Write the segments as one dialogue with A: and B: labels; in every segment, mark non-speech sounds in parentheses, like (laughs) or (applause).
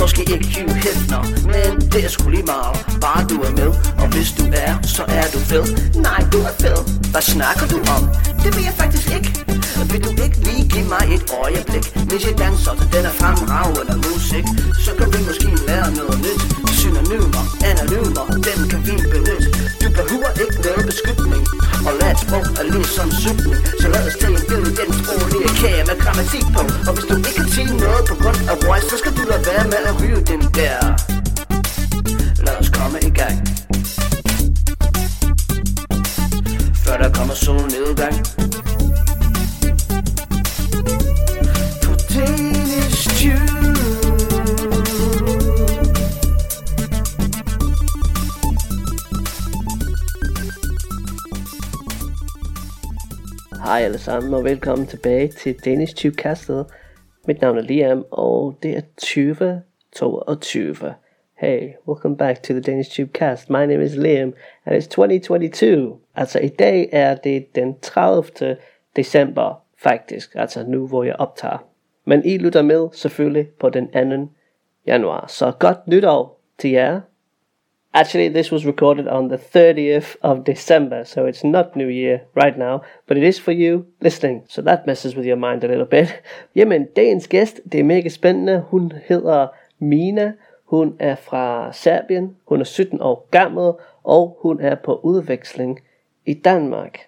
A: måske ikke Hugh Hefner Men det er sgu lige meget, bare du er med Og hvis du er, så er du fed. Nej, du er fed. Hvad snakker du om? Det ved jeg faktisk ikke. Vil du ikke lige give mig et øjeblik? Hvis jeg danser til den er fremragende musik Så kan vi måske lære noget nyt. Synonymer, anonymer, dem kan vi benytte behøver ikke noget beskytning Og lad et sprog er ligesom sygning Så lad os tage en billede den sproglige kage med grammatik på. Og hvis du ikke kan sige noget på grund af voice Så skal du lade være med at ryge den der. Lad os komme i gang. Før der kommer solnedgang Hej alle sammen og velkommen tilbage til Danish Tube Castle. Mit navn er Liam og det er 2022. Hey, welcome back to the Danish Tube Cast. My name is Liam and it's 2022. Altså i dag er det den 30. december faktisk, altså nu hvor jeg optager. Men I lytter med selvfølgelig på den 2. januar. Så godt nytår til jer. Actually, this was recorded on the 30th of December, so it's not New Year right now, but it is for you listening, so that messes with your mind a little bit. (laughs) Jamen, dagens gæst, det er mega spændende. Hun hedder Mina. Hun er fra Serbien. Hun er 17 år gammel, og hun er på udveksling i Danmark.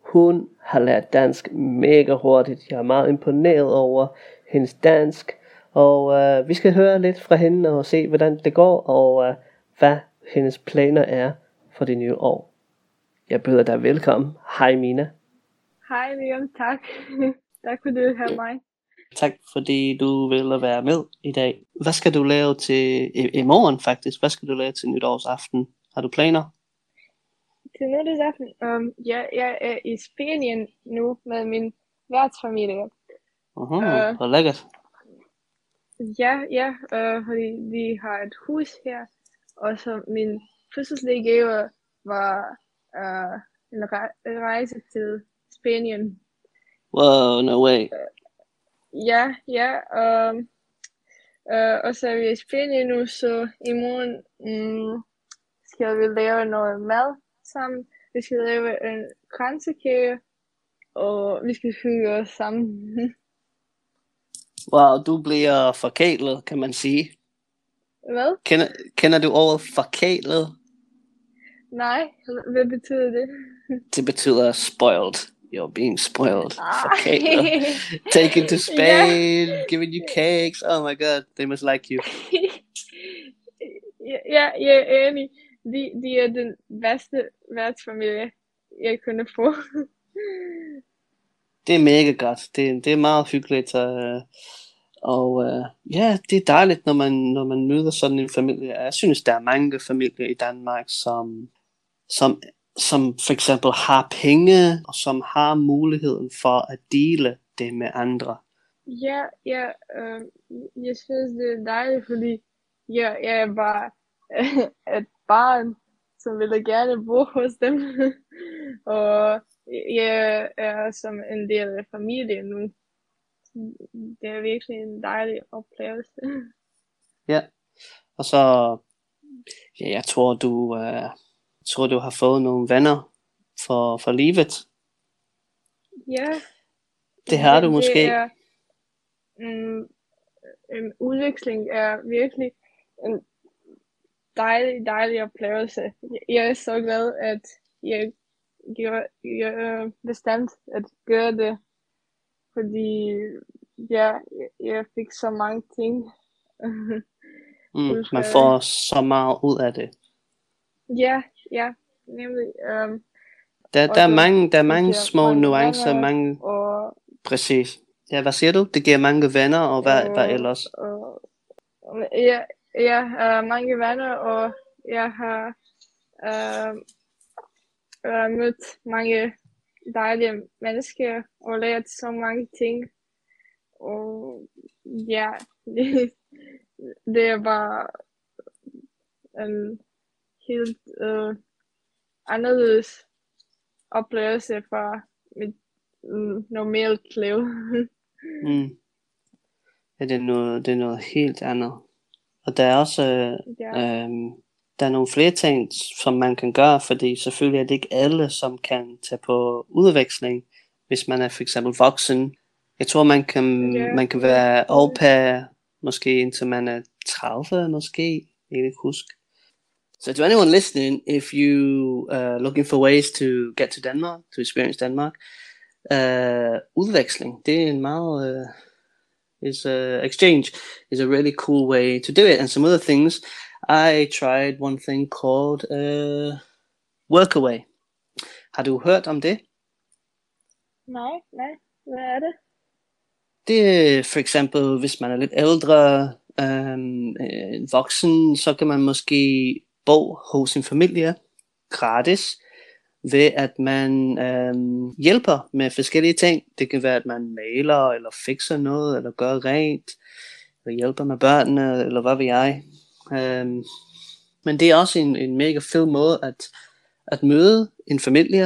A: Hun har lært dansk mega hurtigt. Jeg er meget imponeret over hendes dansk. Og øh, vi skal høre lidt fra hende og se, hvordan det går, og øh, hvad hendes planer er for det nye år. Jeg byder dig velkommen. Hej Mina.
B: Hej Liam, tak. (laughs) tak for du have mig.
A: Tak fordi du ville være med i dag. Hvad skal du lave til i, i morgen faktisk? Hvad skal du lave til nytårsaften? Har du planer?
B: Til nytårsaften? Um, ja, jeg er i Spanien nu med min værtsfamilie.
A: Uh-huh,
B: Øh.
A: hvor lækkert.
B: Ja, ja, uh, fordi vi har et hus her. Og så min fødselsdag gave var uh, en re- rejse til Spanien.
A: Wow, no way.
B: Ja, ja. Um, uh, og så er vi i Spanien nu, så i morgen um, skal vi lave noget mad sammen. Vi skal lave en kransekage, og vi skal hygge os sammen. (laughs)
A: Wow, du bliver forkælet, kan man sige.
B: Hvad?
A: Kender, kender du ordet forkælet?
B: Nej, hvad betyder det?
A: Det betyder spoiled. You're being spoiled.
B: Ah.
A: Forkælet. (laughs) Taken to Spain, giving you cakes. Oh my god, they must like you. (laughs)
B: ja, ja, jeg er enig. De, de er den bedste værtsfamilie, jeg kunne få.
A: Det er mega godt. Det, det er meget hyggeligt. Øh, og øh, ja, det er dejligt, når man, når man møder sådan en familie. Jeg synes, der er mange familier i Danmark, som, som, som for eksempel har penge, og som har muligheden for at dele det med andre.
B: Ja, ja, øh, jeg synes, det er dejligt, fordi jeg, jeg er bare (laughs) et barn, som ville gerne bo hos dem. (laughs) og jeg er som en del af familien nu. Det er virkelig en dejlig oplevelse. (laughs)
A: Ja. Og så, ja, jeg tror, du, øh, tror, du har fået nogle venner for, for livet.
B: ja,
A: Det har du måske.
B: Det er, mm, en udveksling er virkelig en dejlig, dejlig oplevelse. Jeg er så glad, at jeg, jeg, jeg er bestemt at gøre det, fordi ja, jeg, fik så mange ting.
A: Mm, man får så meget ud af det.
B: ja, ja, nemlig. Um,
A: Der, der, er mange, der er mange små
B: mange
A: nuancer,
B: venner.
A: mange,
B: og,
A: præcis. Ja, hvad siger du? Det giver mange venner, og hvad,
B: og,
A: hvad ellers?
B: Og, ja, jeg har mange venner, og jeg har øh, øh, mødt mange dejlige mennesker og lært så mange ting. Og ja, det, (laughs) det er bare en helt øh, anderledes oplevelse fra mit mm, normalt liv. (laughs)
A: Mm. Ja, det er noget, det er noget helt andet. Og der er også
B: Ja.
A: øh, der er nogle flere ting, som man kan gøre, fordi selvfølgelig er det ikke alle, som kan tage på udveksling, hvis man er for eksempel voksen. Jeg tror, man kan,
B: Ja.
A: man kan være au pair, måske indtil man er 30, måske. Jeg kan ikke huske. So to anyone listening, if you are looking for ways to get to Denmark, to experience Denmark, uh, udveksling, det er en meget, uh, is uh, exchange is a really cool way to do it. And some other things, I tried one thing called uh, Workaway. Har du hørt om det?
B: Nej, nej. Hvad er det?
A: Det er for eksempel, hvis man er lidt ældre, øhm, øh, voksen, så kan man måske bo hos sin familie gratis, ved at man øhm, hjælper med forskellige ting. Det kan være, at man maler, eller fikser noget, eller gør rent, eller hjælper med børnene, eller hvad ved jeg. Øhm, men det er også en, en mega fed måde at, at møde en familie,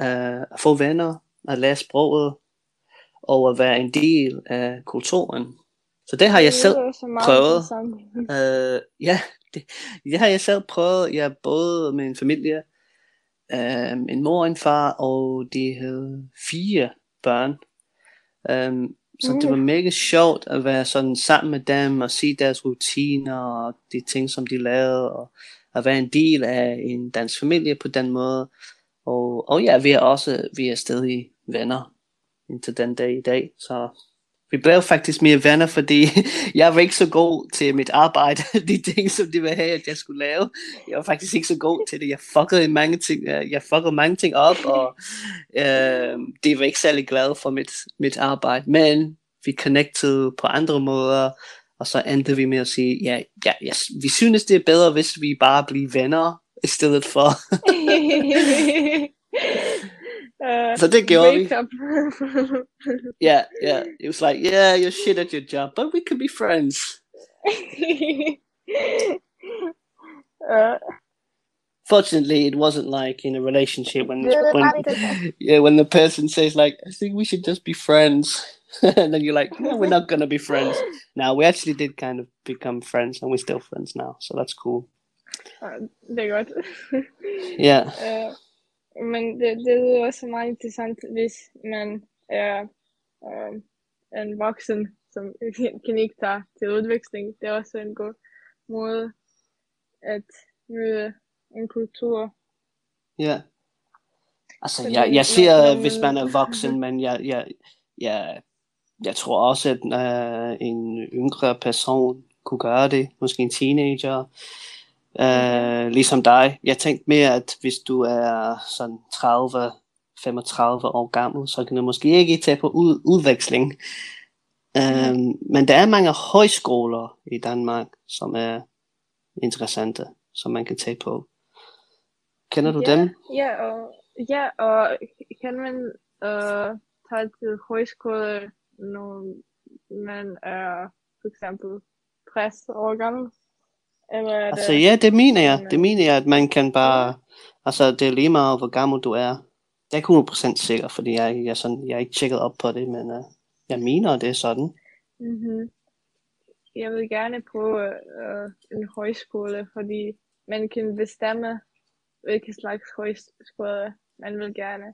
A: øh, at få venner, at lære sproget, og at være en del af kulturen. Så det har jeg selv prøvet. Øh, ja, det, det har jeg selv prøvet. Jeg både med en familie, øh, en mor og en far, og de havde fire børn. Um, så det var mega sjovt at være sådan sammen med dem og se deres rutiner og de ting, som de lavede, og at være en del af en dansk familie på den måde. Og, og ja, vi er også vi er stadig venner indtil den dag i dag. Så vi blev faktisk mere venner, fordi (laughs) jeg var ikke så god til mit arbejde, (laughs) de ting, som de ville have, at jeg skulle lave. Jeg var faktisk ikke så god til det. Jeg fuckede mange ting, jeg fuckede mange ting op, og øh, det var ikke særlig glad for mit, mit arbejde. Men vi connected på andre måder, og så endte vi med at sige, ja, ja, ja, vi synes, det er bedre, hvis vi bare bliver venner, i stedet for. (laughs)
B: uh,
A: Så det gjorde vi.
B: wake
A: yeah, yeah. It was like, yeah, you're shit at your job, but we can be friends. (laughs)
B: uh,
A: Fortunately, it wasn't like in a relationship when, when (laughs) yeah, when the person says like, I think we should just be friends, (laughs) and then you're like, no, we're not gonna be friends. Now we actually did kind of become friends, and we're still friends now, so that's cool.
B: uh, det er godt.
A: Yeah,
B: uh, men det, det lyder også meget interessant, hvis man er uh, en voksen, som (laughs) kan ikke tage til udveksling. Det er også en god måde at møde en kultur.
A: yeah. Altså, jeg, jeg siger, hvis man er voksen, (laughs) men jeg, jeg, jeg, jeg tror også, at uh, en yngre person kunne gøre det. Måske en teenager. Uh, ligesom dig. Jeg tænkte mere, at hvis du er sådan 30, 35 år gammel, så kan du måske ikke tage på ud, udveksling. Um, men der er mange højskoler i Danmark, som er interessante, som man kan tage på. Kender du
B: ja,
A: dem?
B: Ja, og, ja, og kan man uh, tage til højskole, når man er for eksempel 60 år gammel? Eller er
A: Altså
B: det,
A: ja, det mener jeg. Det mener jeg, at man kan bare... Altså det er lige meget, hvor gammel du er. Jeg er ikke 100% sikker, fordi jeg, jeg, sådan, jeg er ikke tjekket op på det, men uh, jeg mener, det er sådan.
B: Mm-hmm. Jeg vil gerne prøve uh, en højskole, fordi man kan bestemme, hvilken slags højskole man vil gerne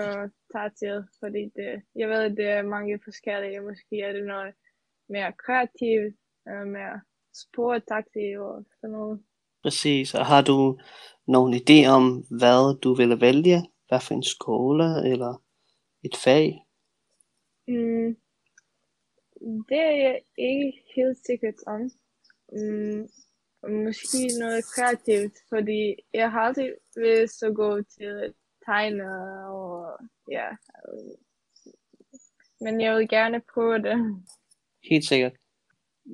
B: uh, tage til. Fordi det, jeg ved, at det er mange forskellige. Måske er det noget mere kreativt, uh, mere sportagtigt og sådan noget.
A: Præcis. Og har du nogen idé om, hvad du ville vælge? Hvad for en skole eller et fag?
B: Mm, det er jeg ikke helt sikkert om. Mm, måske noget kreativt, fordi jeg har altid været så god til tegne og ja. Men jeg vil gerne prøve det.
A: Helt sikkert.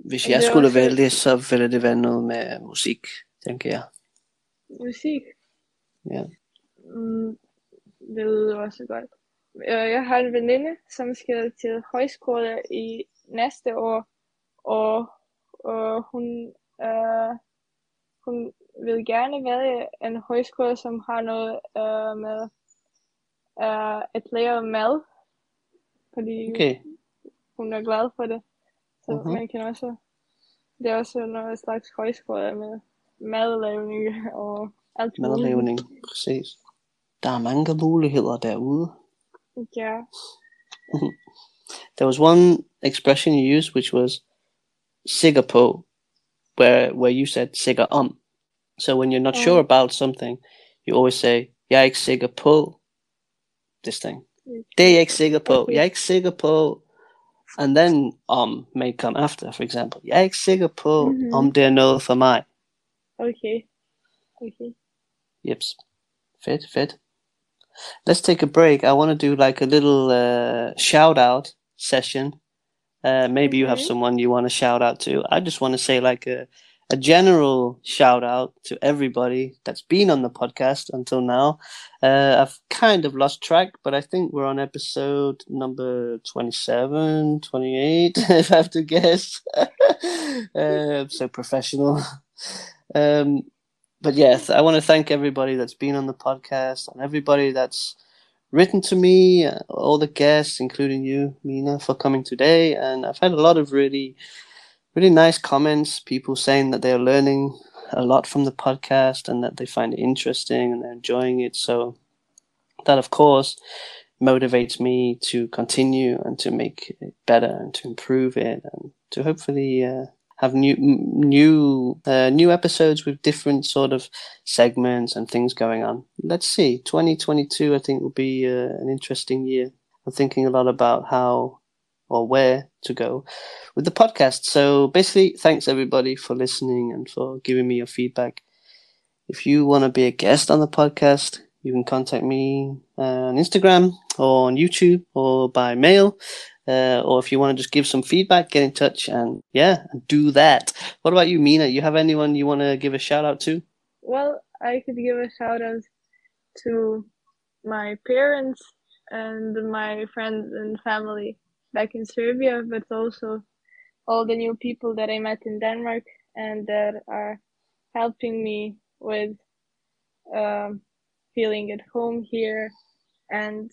A: Hvis jeg skulle
B: også-
A: vælge, så ville det være noget med musik, tænker jeg.
B: Musik.
A: Ja.
B: Mm, det lyder også godt. Øh, Jeg har en veninde, som skal til højskole i næste år, og, og hun, øh, hun vil gerne vælge en højskole, som har noget øh, med øh, at lære mad, fordi
A: Okay.
B: hun er glad for det. Så
A: Mhm.
B: man kan også Det er også noget slags højskole med madlavning og alt muligt.
A: Madlavning, præcis. Der er mange muligheder derude.
B: Ja, (laughs)
A: There was one expression you used, which was på, where where you said sikker om. So when you're not sure
B: Oh.
A: about something, you always say, jeg er ikke sikker på this thing. Det er jeg ikke sikker på. Jeg er ikke sikker på. And then um may come after, for example. Jeg er ikke sikker på,
B: Mhm.
A: om det er for mig.
B: okay. Okay.
A: Yips. Fit, fit. Let's take a break. I want to do like a little uh, shout out session. Uh, maybe you have someone you want to shout out to. I just want to say like a, a general shout out to everybody that's been on the podcast until now. Uh, I've kind of lost track, but I think we're on episode number 27, 28, (laughs) if I have to guess. uh, (laughs) so professional. Um, but yes, I want to thank everybody that's been on the podcast and everybody that's written to me, uh, all the guests, including you, Mina, for coming today. And I've had a lot of really, really nice comments. People saying that they're learning a lot from the podcast and that they find it interesting and they're enjoying it. So that, of course, motivates me to continue and to make it better and to improve it and to hopefully uh, have new new uh, new episodes with different sort of segments and things going on. Let's see. 2022 I think will be uh, an interesting year. I'm thinking a lot about how or where to go with the podcast. So basically thanks everybody for listening and for giving me your feedback. If you want to be a guest on the podcast, you can contact me uh, on Instagram or on YouTube or by mail. Uh, or if you want to just give some feedback, get in touch and yeah, do that. What about you, Mina? You have anyone you want to give a shout out to?
B: Well, I could give a shout out to my parents and my friends and family back in Serbia, but also all the new people that I met in Denmark and that are helping me with um, feeling at home here and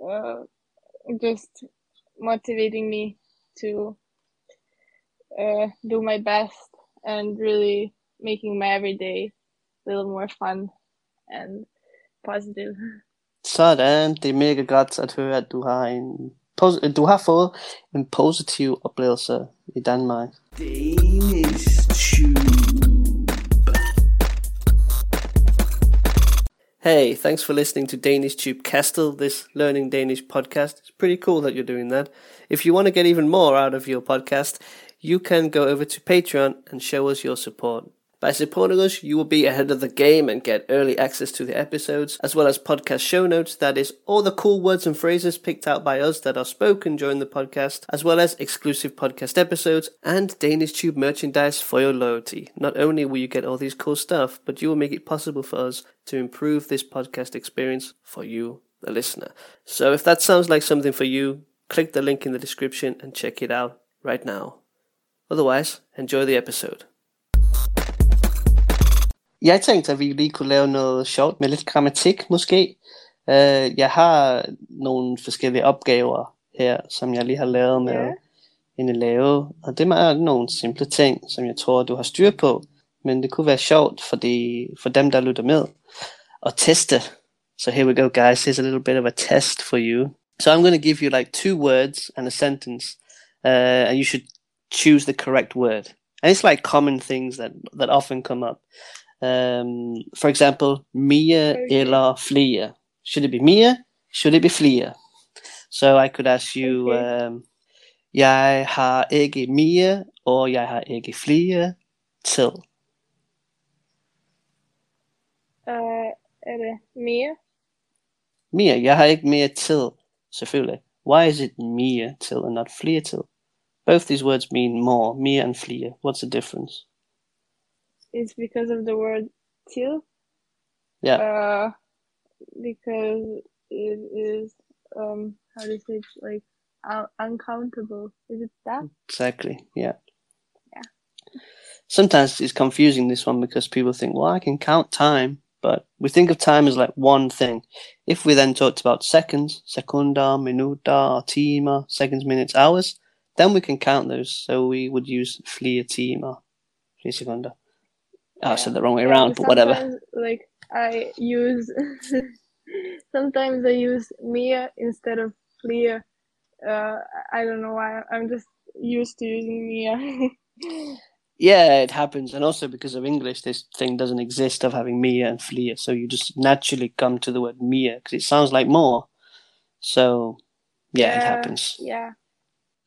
B: uh, just motivating me to uh, do my best and really making my everyday a little more fun and positive.
A: Sådan, det er mega godt at høre, du har du har fået en positiv oplevelse i Danmark. Danish Hey, thanks for listening to Danish Tube Cast, this Learning Danish podcast. It's pretty cool that you're doing that. If you want to get even more out of your podcast, you can go over to Patreon and show us your support. By supporting us, you will be ahead of the game and get early access to the episodes, as well as podcast show notes, that is, all the cool words and phrases picked out by us that are spoken during the podcast, as well as exclusive podcast episodes and Danish Tube merchandise for your loyalty. Not only will you get all these cool stuff, but you will make it possible for us to improve this podcast experience for you, the listener. So if that sounds like something for you, click the link in the description and check it out right now. Otherwise, enjoy the episode. Jeg tænkte, at vi lige kunne lave noget sjovt med lidt grammatik, måske. Uh, jeg har nogle forskellige opgaver her, som jeg lige har lavet med
B: Ja.
A: en lave. Og det er nogle simple ting, som jeg tror, du har styr på. Men det kunne være sjovt for, de, for dem, der lytter med, at teste. So here we go, guys. Here's a little bit of a test for you. So I'm going to give you like two words and a sentence, uh, and you should choose the correct word. And it's like common things that that often come up. Um, for example, Mia eller flere. Should it be Mia? Should it be flere? So I could ask you,
B: Okay.
A: um, jeg har ikke Mia, og jeg har ikke flere til.
B: Uh, er det mere?
A: Mia, jeg har ikke mere til, selvfølgelig. Why is it Mia til and not flere til? Both these words mean more, Mia and flere. What's the difference?
B: It's because of the word till.
A: Yeah.
B: Uh, because it is um how do you say it? like un- uncountable. Is it that?
A: Exactly. Yeah.
B: Yeah.
A: Sometimes it's confusing this one because people think, well, I can count time, but we think of time as like one thing. If we then talked about seconds, sekunder, minuta, timer, seconds, minutes, hours, then we can count those. So we would use fler timer, fler sekunder. Oh, I said the wrong way
B: Yeah,
A: around, but whatever.
B: Like I use, (laughs) sometimes I use Mia instead of Fleer. Uh, I don't know why. I'm just used to using Mia. (laughs)
A: Yeah, it happens, and also because of English, this thing doesn't exist of having Mia and Fleer, so you just naturally come to the word Mia because it sounds like more. So, yeah, it happens.
B: Yeah.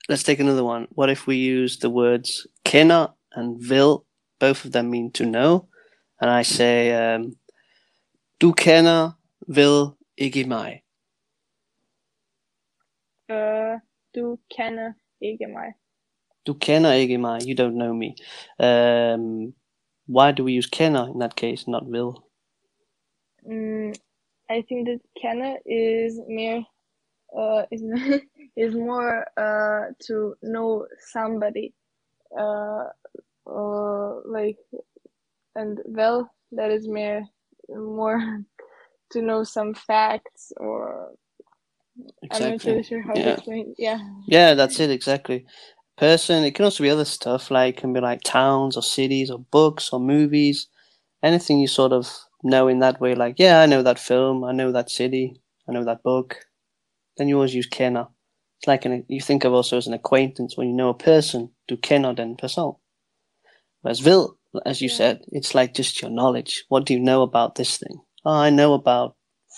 A: Let's take another one. What if we use the words kender and vil? Both of them mean to know, and I say, um, du kender vil ikke mig.
B: Uh, du kender ikke mig.
A: Du kender ikke mig. You don't know me. Um, why do we use kender in that case, not vil?
B: Mm, I think that kender is more uh, is (laughs) is more uh, to know somebody uh, uh, like and well that is more more (laughs) to know some facts or I'm not
A: Exactly.
B: really sure how to
A: Yeah.
B: explain yeah
A: Yeah, that's it exactly. Person. It can also be other stuff like can be like towns or cities or books or movies, anything you sort of know in that way. Like, yeah, I know that film, I know that city, I know that book. Then you always use kender. It's like an you think of also as an acquaintance when you know a person. Du kender den person. Whereas vil, as you
B: Yeah.
A: said, it's like just your knowledge. What do you know about this thing? Oh, I know about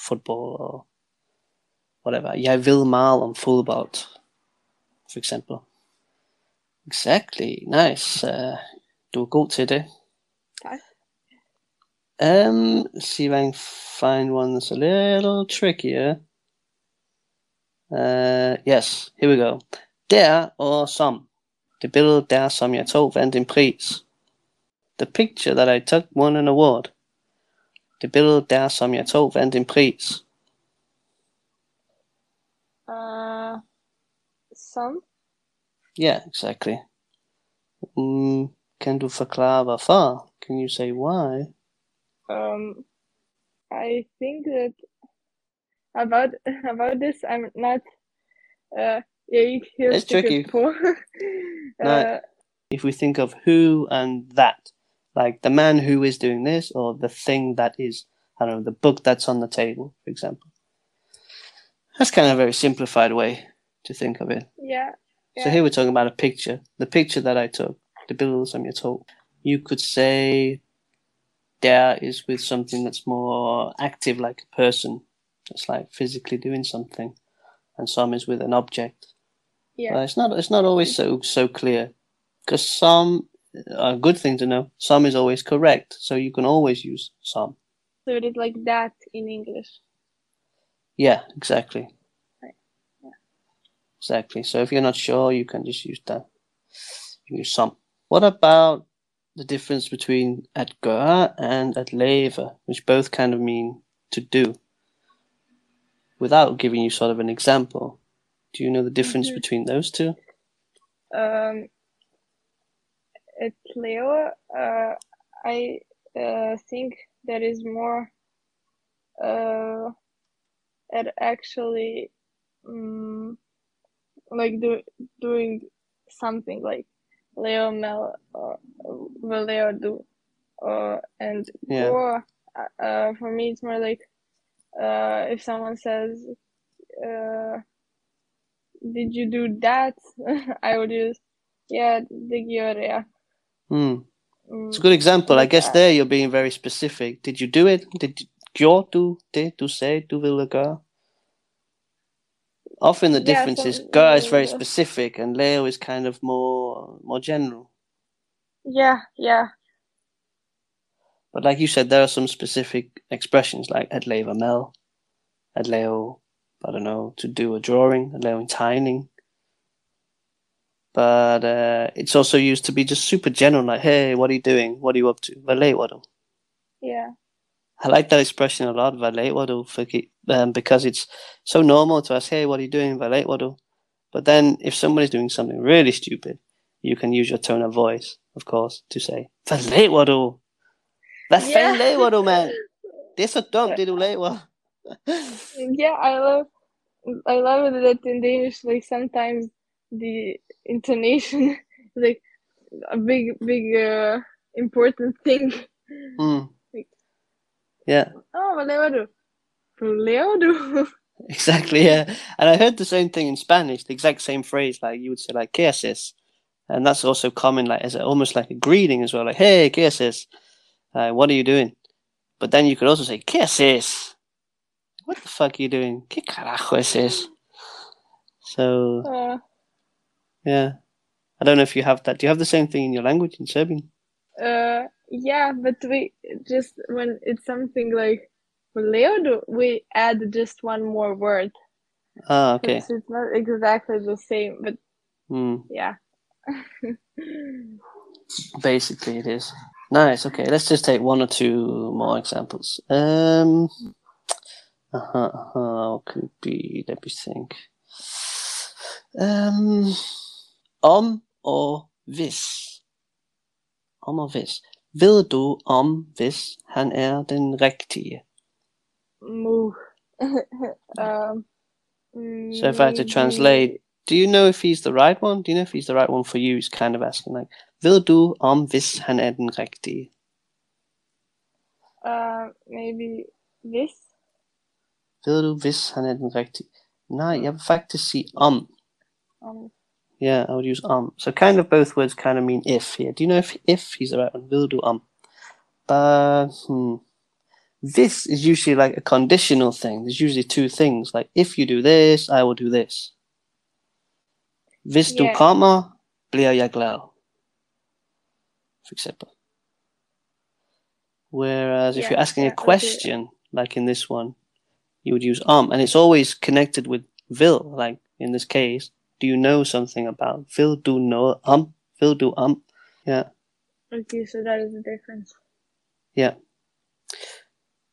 A: football or whatever. Jeg ved meget om fodbold, for example. Exactly. Nice. Uh, du er god til det. Um, let's see if I can find one that's a little trickier. Uh, yes, here we go. Der og som. Det billede der, som jeg tog, vandt en pris. The picture that I took won an award. Det billede der, som jeg tog, vandt en pris.
B: uh, some
A: Yeah, exactly. Mm, kan du forklare hvorfor? Can you say why?
B: um I think that about (laughs) about this I'm not uh er ikke helt
A: It's tricky. (laughs)
B: uh,
A: If we think of who and that, like the man who is doing this, or the thing that is, I don't know, the book that's on the table, for example. That's kind of a very simplified way to think of it.
B: yeah
A: So here we're talking about a picture. The picture that I took, the som jeg tog. You could say there is with something that's more active, like a person, that's like physically doing something, and some is with an object.
B: yeah
A: Uh, it's not. It's not always so so clear, because some a good thing to know. Some is always correct, so you can always use some.
B: so it is like that in English
A: Yeah, exactly.
B: Right. Yeah.
A: Exactly. So if you're not sure, you can just use that. Use some. What about the difference between at gøre and at leve, which both kind of mean to do? Without giving you sort of an example, do you know the difference
B: Mhm.
A: between those two?
B: um at Leo uh I uh think there is more uh at actually um, like do, doing something like Leo Mel or will Leo do or and
A: Yeah.
B: or uh for me it's more like uh if someone says uh did you do that (laughs) I would use yeah det gjorde
A: Hmm.
B: Mm,
A: It's a good example. I guess there you're being very specific. Did you do it? Did du det? Du sagde, du ville gøre? Often the
B: Yeah,
A: difference is
B: some-
A: is very specific and Leo is kind of more more general.
B: yeah yeah
A: But like you said, there are some specific expressions like at lave mel, at lave, I don't know, to do a drawing, at lave tining. But uh, it's also used to be just super general, like, hey, what are you doing? What are you up to? Laver du?
B: yeah
A: I like that expression a lot, du? Fordi- Um, because it's so normal to ask, hey, what are you doing? Laver du? But then if somebody's doing something really stupid, you can use your tone of voice, of course, to say, laver du? Hvad
B: Yeah.
A: fanden laver du, mand? Det er så dumt, det
B: yeah I love I love it that in Danish like sometimes the intonation (laughs) like a big big uh, important thing.
A: Mm. (laughs)
B: Like-
A: Yeah,
B: Oh, vad lever du? Vad lever du?
A: exactly. Yeah, and I heard the same thing in Spanish, the exact same phrase. Like you would say, like "qué haces," and that's also common, like as a, almost like a greeting as well. Like "Hey, qué haces?" Uh, what are you doing? But then you could also say "qué haces?" What the fuck are you doing? ¿Qué carajo es eso? So
B: Uh,
A: yeah, I don't know if you have that. Do you have the same thing in your language in Serbian?
B: uh, yeah, but we just when it's something like lever? We add just one more word.
A: Ah, okay.
B: It's, it's not exactly the same, but
A: Hmm.
B: yeah. (laughs)
A: Basically, it is. Nice. Okay, let's just take one or two more examples. Um, uh-huh, uh-huh, could be? Let me think. Um, om og hvis. Om og hvis. Ved du om hvis han er den rigtige?
B: Move. (laughs) um,
A: So if I had to translate, do you know if he's the right one? Do you know if he's the right one for you? He's kind of asking like, ved du om hvis han er den rigtige?
B: uh, maybe this.
A: Ved du hvis han er den rigtige? Nej, jeg vil faktisk sige om.
B: Um,
A: Yeah, I would use um. So kind of both words kind of mean if here. Do you know if if he's the right one? Will do um. But hmm. This is usually like a conditional thing. There's usually two things. Like if you do this, I will do this. Hvis du
B: Yeah.
A: kommer, bliver jeg glad. For example. Whereas if you're asking
B: yeah,
A: a question, like in this one, you would use um, and it's always connected with will. Like in this case, do you know something about will do know um will do um? Yeah.
B: okay, so that is the difference. Yeah.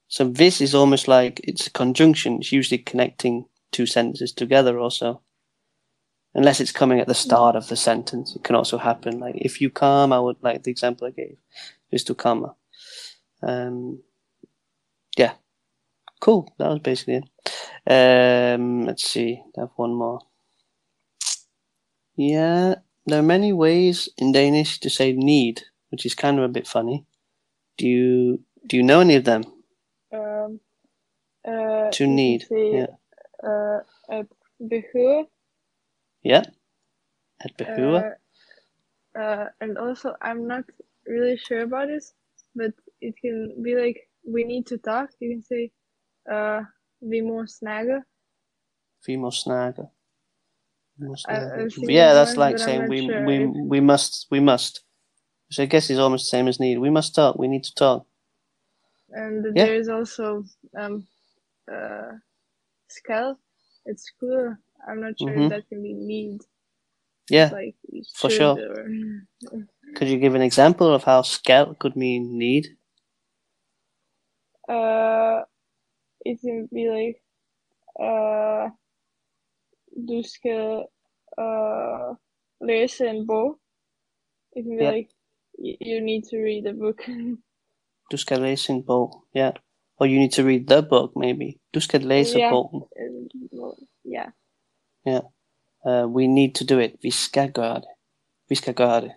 A: So this is almost like it's a conjunction. It's usually connecting two sentences together also. Unless it's coming at the start of the sentence. It can also happen. Like if you come, I would like the example I gave. Is to come. Um yeah. Cool. That was basically it. Um let's see. I have one more. Yeah. There are many ways in Danish to say need, which is kind of a bit funny. Do you do you know any of them?
B: Um, uh,
A: To need,
B: say,
A: yeah.
B: Uh, at.
A: Yeah. At behøver.
B: Uh, uh, and also, I'm not really sure about this, but it can be like we need to talk. You can say, uh, vi må snakke.
A: Vi må snakke. Vi må
B: I-
A: snakke.
B: I've seen
A: yeah, that's like
B: but
A: saying we
B: sure
A: we we must we must. Which I guess is almost the same as need. We must talk. We need to talk.
B: And
A: Yeah.
B: there is also um, uh, skal. It's cool. I'm not sure
A: Mhm.
B: if that can be need.
A: Yeah.
B: Like
A: for sure.
B: Or, (laughs)
A: Could you give an example of how skal could mean need?
B: uh, it can be like, uh, du skal uh, læse en bog. It can be
A: Yeah.
B: like, you need to read a book. (laughs)
A: Du skal læse en bog. Yeah. Or you need to read the book, maybe. Du skal læse
B: Yeah.
A: bogen.
B: And, well, yeah.
A: Uh, we need to do it. Vi skal gøre det. Vi skal gøre det.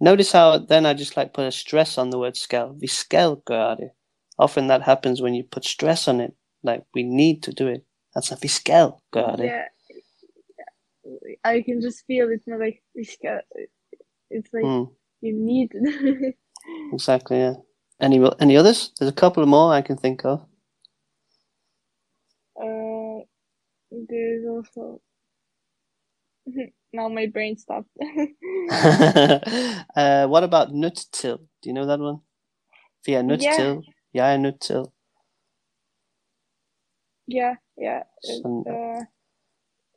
A: Notice how then I just like put a stress on the word skal. Vi skal gøre det. Often that happens when you put stress on it. Like we need to do it. That's a skal gøre det.
B: Yeah. I can just feel it's not like vi skal. It's like
A: Mm,
B: you need. (laughs)
A: exactly. Yeah. Any any others? There's a couple more I can think of.
B: uh, there's also. (laughs) now my brain stopped. (laughs)
A: uh, what about nut till? Do you know that one? Vi er nødt
B: Yeah.
A: til. Jeg nødt til.
B: yeah, yeah.
A: Sådan.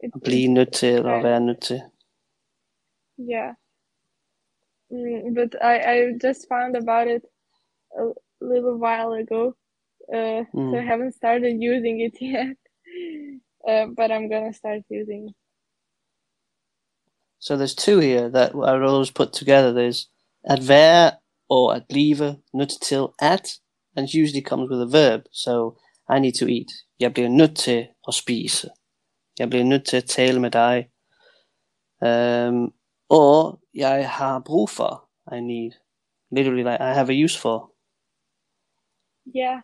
B: it,
A: At blive nødt til at være nødt til.
B: Yeah. Mm, but I, I just found about it a little while ago. Uh, so I
A: Mm.
B: haven't started using it (laughs) yet. Uh, but I'm gonna start using it.
A: So there's two here that are always put together. There's at være or at nødt til at, and it usually comes with a verb. So I need to eat. Jeg bliver nødt til at spise. Jeg bliver nødt til at tale med dig. Um, or jeg har brug for, I need. Literally, like I have a use for,
B: Yeah.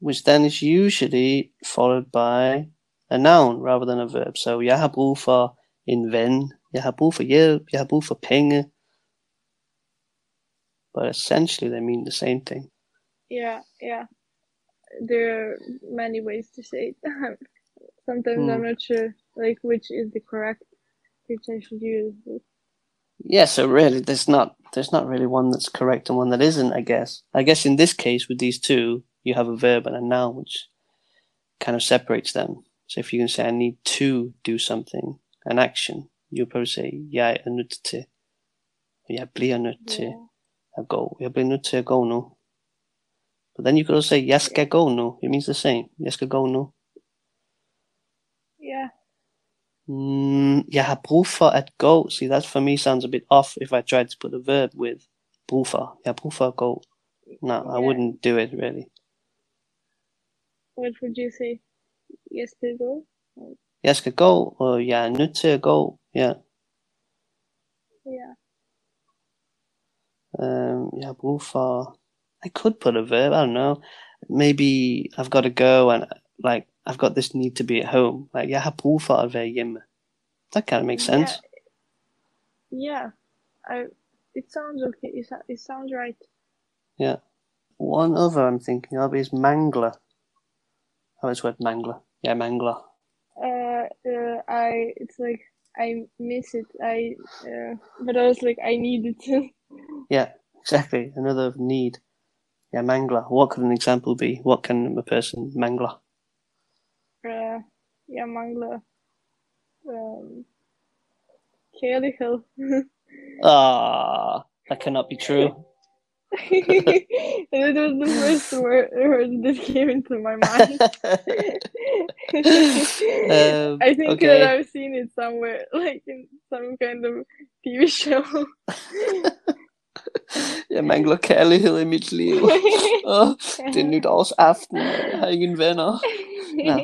A: which then is usually followed by a noun rather than a verb. So jeg har brug for en ven, jeg har brug for hjælp, jeg har brug for penge. But essentially, they mean the same thing.
B: Yeah. Yeah. There are many ways to say it. (laughs) Sometimes
A: Hmm.
B: I'm not sure like which is the correct which I should use.
A: Yeah, so really, there's not there's not really one that's correct and one that isn't. I guess. I guess in this case, with these two, you have a verb and a noun, which kind of separates them. So if you can say, "I need to do something," an action, you'll probably say, "Jeg er nødt til." Jeg bliver nødt til
B: Yeah.
A: at gå. Jeg bliver nødt til at gå nu. But then you could also say, "Jeg skal gå nu." It means the same. Jeg skal gå nu.
B: Yeah.
A: Mm, jeg har brug for at gå. See, that for me sounds a bit off if I tried to put a verb with brug for. Jeg har brug for at gå. No, I wouldn't do it really.
B: What would you say? Yes to go?
A: Jeg skal gå, og jeg er nødt til at gå. Yeah.
B: Yeah.
A: Um, jeg har brug for... I could put a verb, I don't know. Maybe I've got to go and like I've got this need to be at home. Like jeg har brug for at være hjemme. That kind of makes sense.
B: Yeah. I it sounds okay. It, it sounds right. Yeah.
A: One other I'm thinking of is mangler. How is word mangler? Yeah, mangler.
B: Uh, uh I it's like I miss it. I uh, but I was like I need it.
A: Yeah, exactly. Another need. Yeah, mangler. What could an example be? What can a person mangler?
B: uh, yeah, mangler. Um, kærlighed. (laughs)
A: Ah, that cannot be true. (laughs)
B: it was the first word, word that came into my mind. (laughs)
A: Um,
B: I think
A: okay.
B: that I've seen it somewhere, like in some kind of TV show.
A: Jeg mangler kærlighed i mit liv. (laughs) Åh, det er nytårsaften, jeg har ingen venner. No.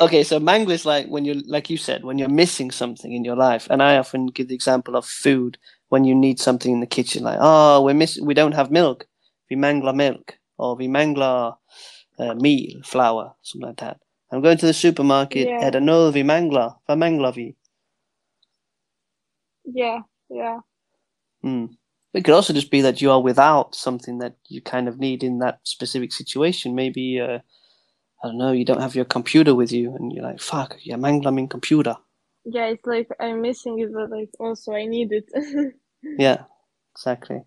A: Okay, so mangle is like when you're, like you said, when you're missing something in your life. And I often give the example of food when you need something in the kitchen, like, oh, we're miss, we don't have milk. Vi mangler milk. Or vi mangler uh, meal, flour, something like that. I'm going to the supermarket.
B: Yeah.
A: Er der noget, vi mangler? Hvad mangler vi?
B: yeah, yeah,
A: Hmm. It could also just be that you are without something that you kind of need in that specific situation. Maybe, uh, I don't know, you don't have your computer with you and you're like, fuck, jeg mangler min computer.
B: yeah. It's like I'm missing it, but like also I need it. (laughs)
A: Yeah, exactly.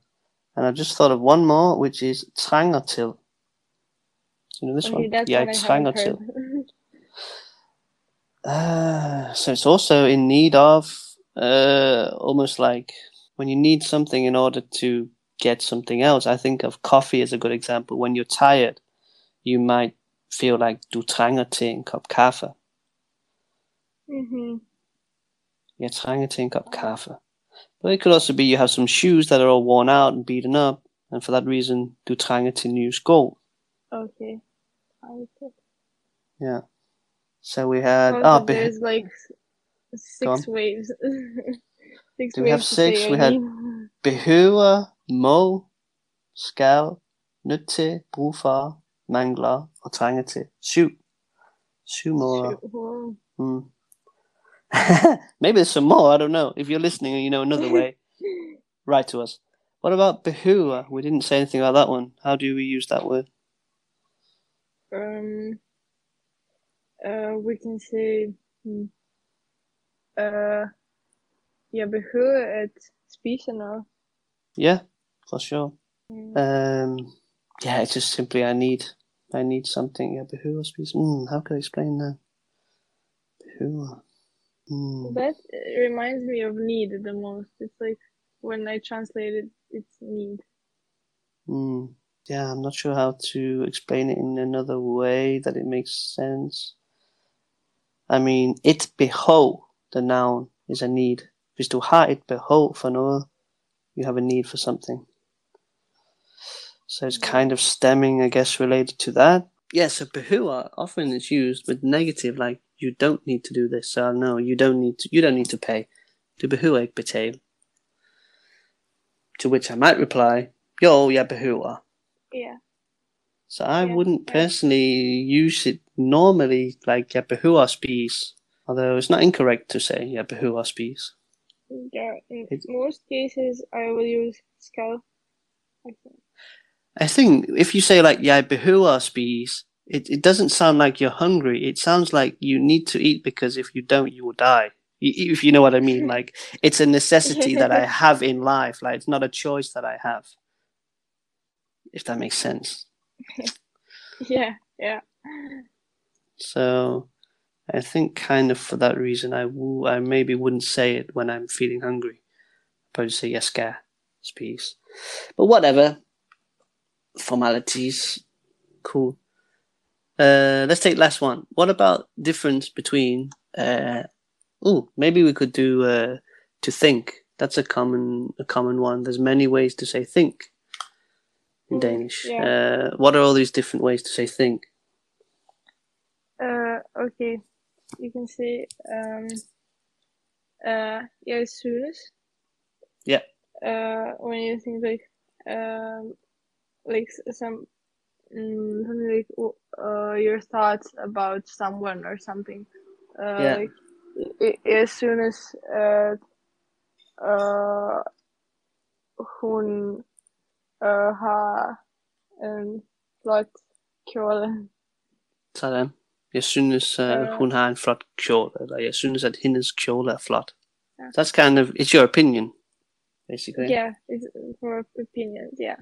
A: And I just thought of one more, which is trænger til. You know this
B: okay,
A: one?
B: that's
A: Jeg
B: one I
A: trænger
B: haven't
A: til.
B: heard. (laughs)
A: Uh, so it's also in need of uh, almost like when you need something in order to get something else. I think of coffee as a good example. When you're tired, you might feel like du trænger til en kop kaffe.
B: hmm
A: Jeg trænger til en kop kaffe. But it could also be you have some shoes that are all worn out and beaten up, and for that reason, du trænger til nye sko.
B: Okay.
A: Yeah. So we had beh-
B: there's like six ways. (laughs) six
A: Do we have six? We had- behøver, må, skal, nødt til, brug for, mangler og trænger til. Syv. Syv måder.
B: Shoot, whoa.
A: Hmm. (laughs) Maybe there's some more. I don't know. If you're listening and you know another way, (laughs) write to us. What about behøver? We didn't say anything about that one. How do we use that word?
B: Um, uh, we can say, hmm, uh, jeg behøver at spise noget.
A: Yeah, for sure. Um, yeah, it's just simply I need, I need something. Yeah, behøver spise. Mm, how can I explain that? Behøver. Mm.
B: That uh, reminds me of need the most. It's like when I translate it, it's need.
A: Mm. Yeah, I'm not sure how to explain it in another way that it makes sense. I mean, et behov, the noun, is a need. Hvis du har et behov for noget, you have a need for something. So it's kind of stemming, I guess, related to that. Yeah, so behøver often is used with negative, like you don't need to do this. So no, you don't need to, you don't need to pay. Du behøver ikke betale. To which I might reply, "Yo, jeg behøver.
B: Yeah.
A: So I
B: Yeah,
A: wouldn't
B: yeah.
A: personally use it normally like jeg behøver at spise. Although it's not incorrect to say jeg behøver at spise.
B: Yeah. In
A: It-
B: most cases, I will use skal. I think.
A: I think if you say like behøver at spise, it, it doesn't sound like you're hungry. It sounds like you need to eat because if you don't, you will die. If you know what I mean, (laughs) like it's a necessity that I (laughs) have in life. Like it's not a choice that I have. If that makes sense. (laughs)
B: Yeah. Yeah.
A: So I think kind of for that reason, I w- I maybe wouldn't say it when I'm feeling hungry. I'd probably say yes, ska, spise. But whatever. Formalities. Cool. Uh, let's take last one. What about difference between? Uh, oh, maybe we could do uh, to think. That's a common a common one. There's many ways to say think in
B: Mm,
A: Danish.
B: yeah.
A: Uh, what are all these different ways to say think?
B: Uh, okay. You can say, um, uh, synes.
A: Yeah.
B: Uh, when you think like, um, like some, mm, something like, uh, your thoughts about someone or something. Uh,
A: Yeah.
B: like, i- as soon as, uh, uh, hun, uh, har en flot kjole.
A: Sådan. Jeg synes, uh,
B: Øh.
A: hun har en flot kjole, eller jeg synes, at hendes kjole er flot.
B: Ja.
A: That's kind of, it's your opinion, basically.
B: Yeah, it's for opinions. Yeah.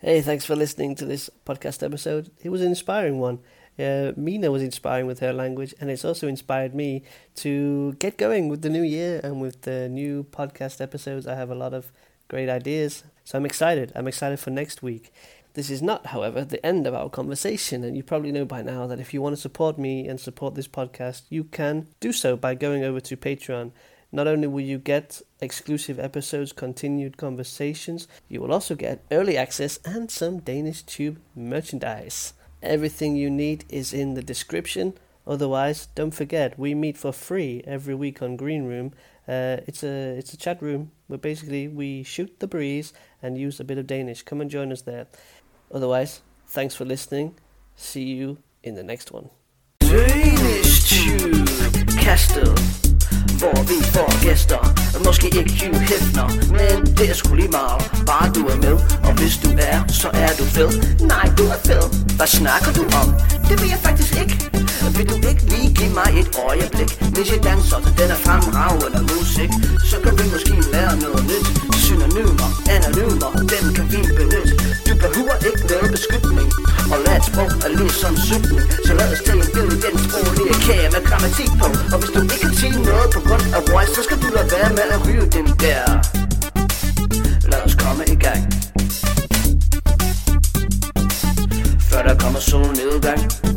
A: Hey, thanks for listening to this podcast episode. It was an inspiring one. Uh, Mina was inspiring with her language, and it's also inspired me to get going with the new year and with the new podcast episodes. I have a lot of great ideas, so I'm excited. I'm excited for next week. This is not, however, the end of our conversation, and you probably know by now that if you want to support me and support this podcast, you can do so by going over to Patreon. Not only will you get exclusive episodes, continued conversations, you will also get early access and some Danish Tube merchandise. Everything you need is in the description. Otherwise, don't forget we meet for free every week on Green Room. Uh, it's a it's a chat room where basically we shoot the breeze and use a bit of Danish. Come and join us there. Otherwise, thanks for listening. See you in the next one.
C: Danish Kastet Hvor vi får gæster Måske ikke Hugh Hefner Men det er sgu lige meget Bare du er med Og hvis du er, så er du fed Nej, du er fed hvad snakker du om? Det vil jeg faktisk ikke. Vil du ikke lige give mig et øjeblik? Hvis jeg danser til den er fremragende musik. Så kan vi måske lære noget nyt. Synonymer, anonymer Dem kan vi benytte. Du behøver ikke noget beskyttning. Og lad et sprog er ligesom cykling Så lad os tage en bid i den sproglige kage med grammatik på. Og hvis du ikke kan sige noget på grund af voice Så skal du lade være med at ryge den der. Lad os komme i gang. Før der kommer solnedgang.